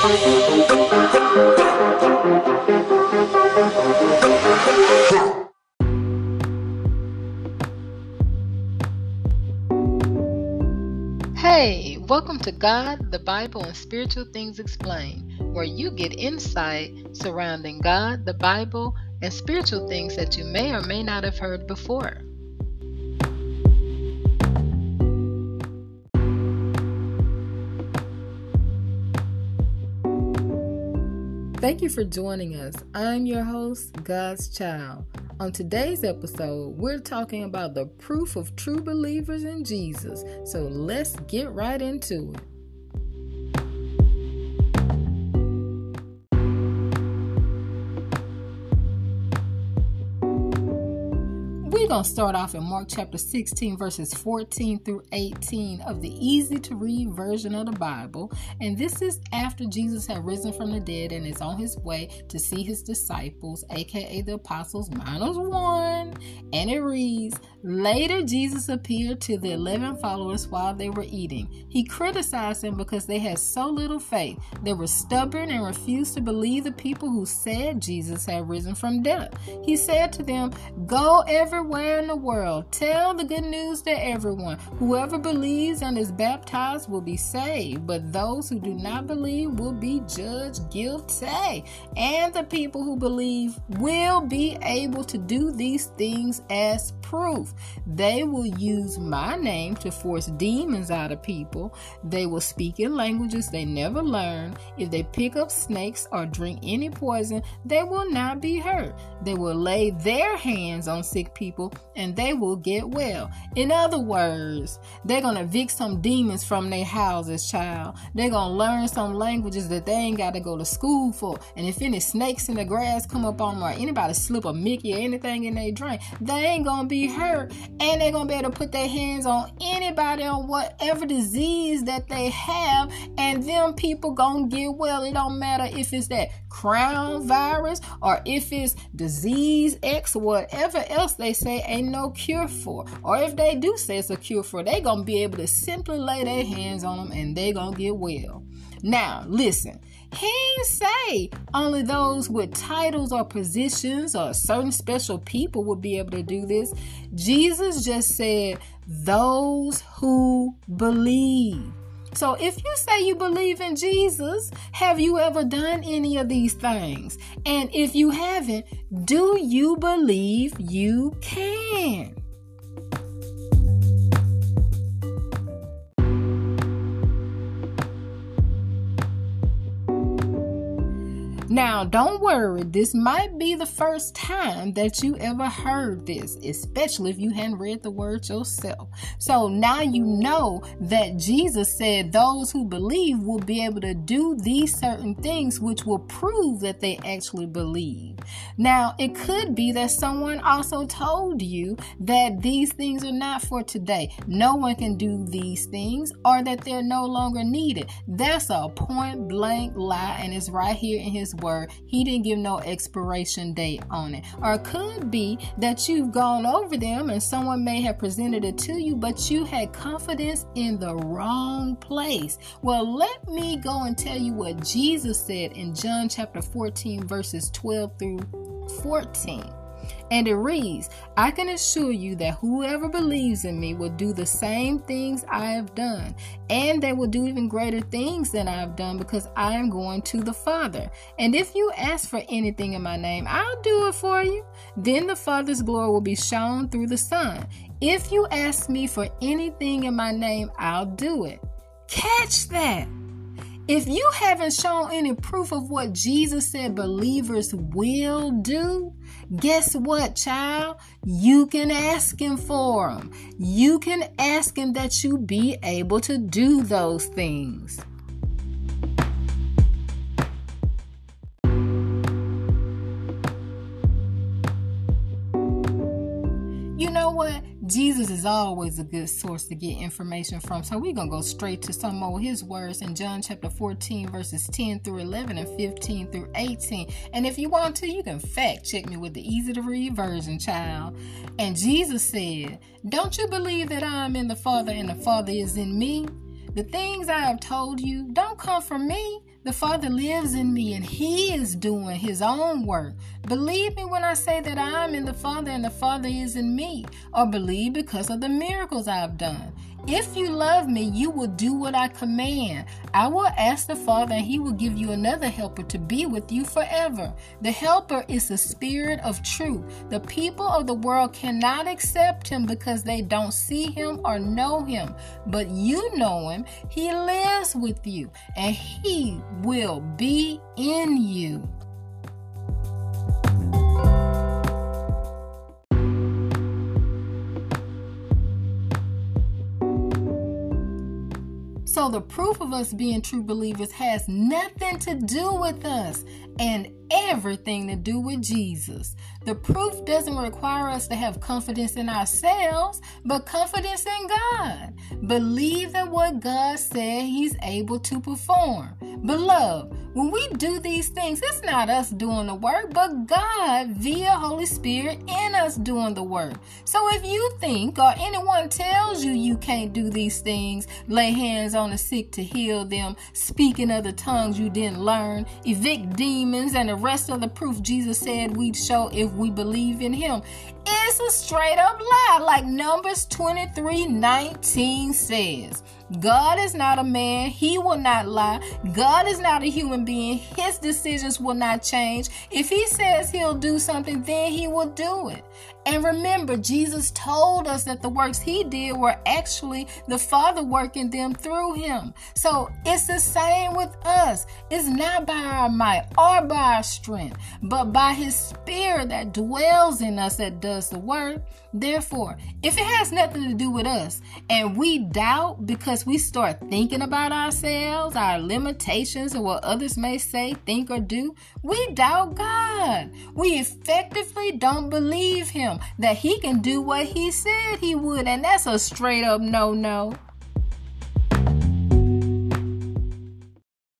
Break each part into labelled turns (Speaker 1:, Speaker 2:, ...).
Speaker 1: Hey, welcome to God, the Bible, and Spiritual Things Explained, where you get insight surrounding God, the Bible, and spiritual things that you may or may not have heard before. Thank you for joining us. I'm your host, God's Child. On today's episode, we're talking about the proof of true believers in Jesus. So let's get right into it. Going to start off in Mark chapter 16, verses 14 through 18 of the easy to read version of the Bible. And this is after Jesus had risen from the dead and is on his way to see his disciples, aka the apostles, minus one. And it reads Later, Jesus appeared to the 11 followers while they were eating. He criticized them because they had so little faith. They were stubborn and refused to believe the people who said Jesus had risen from death. He said to them, Go everywhere in the world. Tell the good news to everyone. Whoever believes and is baptized will be saved, but those who do not believe will be judged guilty. And the people who believe will be able to do these things as proof. They will use my name to force demons out of people. They will speak in languages they never learned. If they pick up snakes or drink any poison, they will not be hurt. They will lay their hands on sick people and they will get well. In other words, they're going to evict some demons from their houses, child. They're going to learn some languages that they ain't got to go to school for. And if any snakes in the grass come up on them or anybody slip a Mickey or anything in their drink, they ain't going to be hurt. And they're going to be able to put their hands on anybody on whatever disease that they have. And them people going to get well. It don't matter if it's that crown virus or if it's disease X whatever else they say ain't no cure for. Or if they do say it's a cure for, they gonna be able to simply lay their hands on them and they gonna get well. Now, listen, he ain't say only those with titles or positions or certain special people would be able to do this. Jesus just said, those who believe. So if you say you believe in Jesus, have you ever done any of these things? And if you haven't, do you believe you can? Now, don't worry, this might be the first time that you ever heard this, especially if you hadn't read the word yourself. So now you know that Jesus said those who believe will be able to do these certain things, which will prove that they actually believe. Now, it could be that someone also told you that these things are not for today. No one can do these things or that they're no longer needed. That's a point blank lie, and it's right here in his word. He didn't give no expiration date on it. Or it could be that you've gone over them and someone may have presented it to you, but you had confidence in the wrong place. Well, let me go and tell you what Jesus said in John chapter 14, verses 12 through 14. And it reads, I can assure you that whoever believes in me will do the same things I have done, and they will do even greater things than I have done because I am going to the Father. And if you ask for anything in my name, I'll do it for you. Then the Father's glory will be shown through the Son. If you ask me for anything in my name, I'll do it. Catch that. If you haven't shown any proof of what Jesus said believers will do, guess what, child? You can ask Him for them. You can ask Him that you be able to do those things. You know what? Jesus is always a good source to get information from. So we're going to go straight to some of his words in John chapter 14, verses 10 through 11 and 15 through 18. And if you want to, you can fact check me with the easy to read version, child. And Jesus said, Don't you believe that I am in the Father and the Father is in me? The things I have told you don't come from me, The Father lives in me and He is doing His own work. Believe me when I say that I'm in the Father and the Father is in me, or believe because of the miracles I've done. If you love me, you will do what I command. I will ask the Father, and he will give you another helper to be with you forever. The helper is the Spirit of truth. The people of the world cannot accept him because they don't see him or know him. But you know him. He lives with you, and he will be in you. The proof of us being true believers has nothing to do with us. And everything to do with Jesus. The proof doesn't require us to have confidence in ourselves, but confidence in God. Believe that what God said He's able to perform. Beloved, when we do these things, it's not us doing the work, but God via Holy Spirit in us doing the work. So if you think or anyone tells you you can't do these things, lay hands on the sick to heal them, speak in other tongues you didn't learn, evict demons, and rest of the proof Jesus said we'd show if we believe in Him, a straight up lie, like Numbers 23 19 says. God is not a man. He will not lie. God is not a human being. His decisions will not change. If he says he'll do something, then he will do it. And remember, Jesus told us that the works he did were actually the Father working them through him. So it's the same with us. It's not by our might or by our strength, but by his spirit that dwells in us that does the work. Therefore, if it has nothing to do with us and we doubt because we start thinking about ourselves, our limitations, and what others may say, think, or do, we doubt God. We effectively don't believe Him that He can do what He said He would, and that's a straight up no no.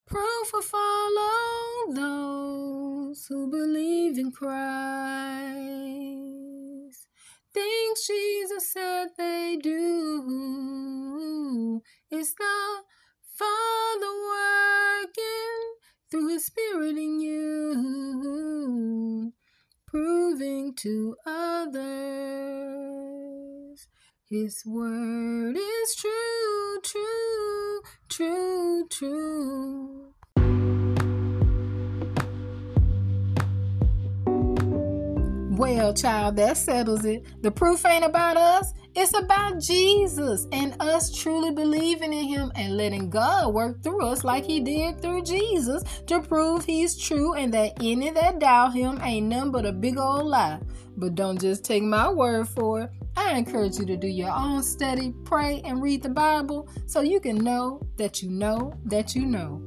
Speaker 1: Proof will follow those who believe in Christ things Jesus said they do. It's the Father working through His Spirit in you, proving to others His word is true, Well, child, that settles it. The proof ain't about us, it's about Jesus and us truly believing in Him and letting God work through us like He did through Jesus to prove He's true and that any that doubt Him ain't none but a big old lie. But don't just take my word for it. I encourage you to do your own study, pray, and read the Bible so you can know that you know that you know.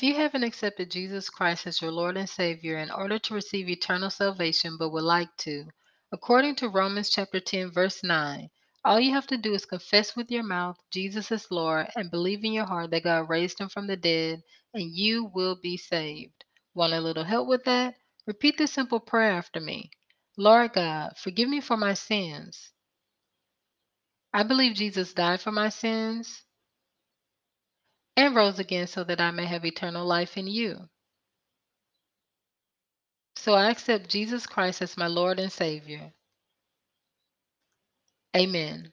Speaker 2: If you haven't accepted Jesus Christ as your Lord and Savior in order to receive eternal salvation but would like to, according to Romans chapter 10 verse 9, all you have to do is confess with your mouth Jesus is Lord and believe in your heart that God raised him from the dead and you will be saved. Want a little help with that? Repeat this simple prayer after me. Lord God, forgive me for my sins. I believe Jesus died for my sins and rose again so that I may have eternal life in you. So I accept Jesus Christ as my Lord and Savior. Amen.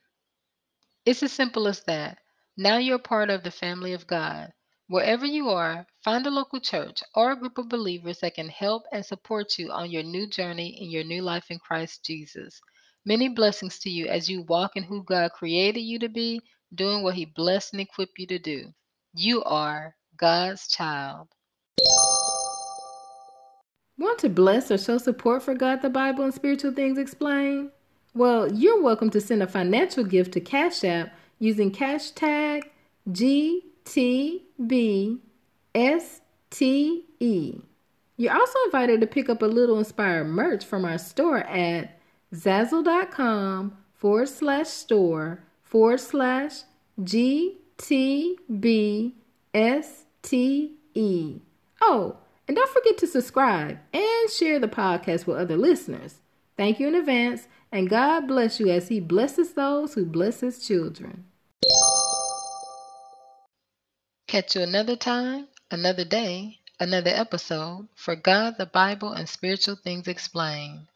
Speaker 2: It's as simple as that. Now you're part of the family of God. Wherever you are, find a local church or a group of believers that can help and support you on your new journey in your new life in Christ Jesus. Many blessings to you as you walk in who God created you to be, doing what He blessed and equipped you to do. You are God's child.
Speaker 1: Want to bless or show support for God, the Bible, and spiritual things explained? Well, you're welcome to send a financial gift to Cash App using cash tag GTBSTE. You're also invited to pick up a little inspired merch from our store at zazzle.com forward slash store forward slash T B S T E. Oh, and don't forget to subscribe and share the podcast with other listeners. Thank you in advance, and God bless you as He blesses those who bless His children.
Speaker 2: Catch you another time, another day, another episode for God, the Bible, and Spiritual Things Explained.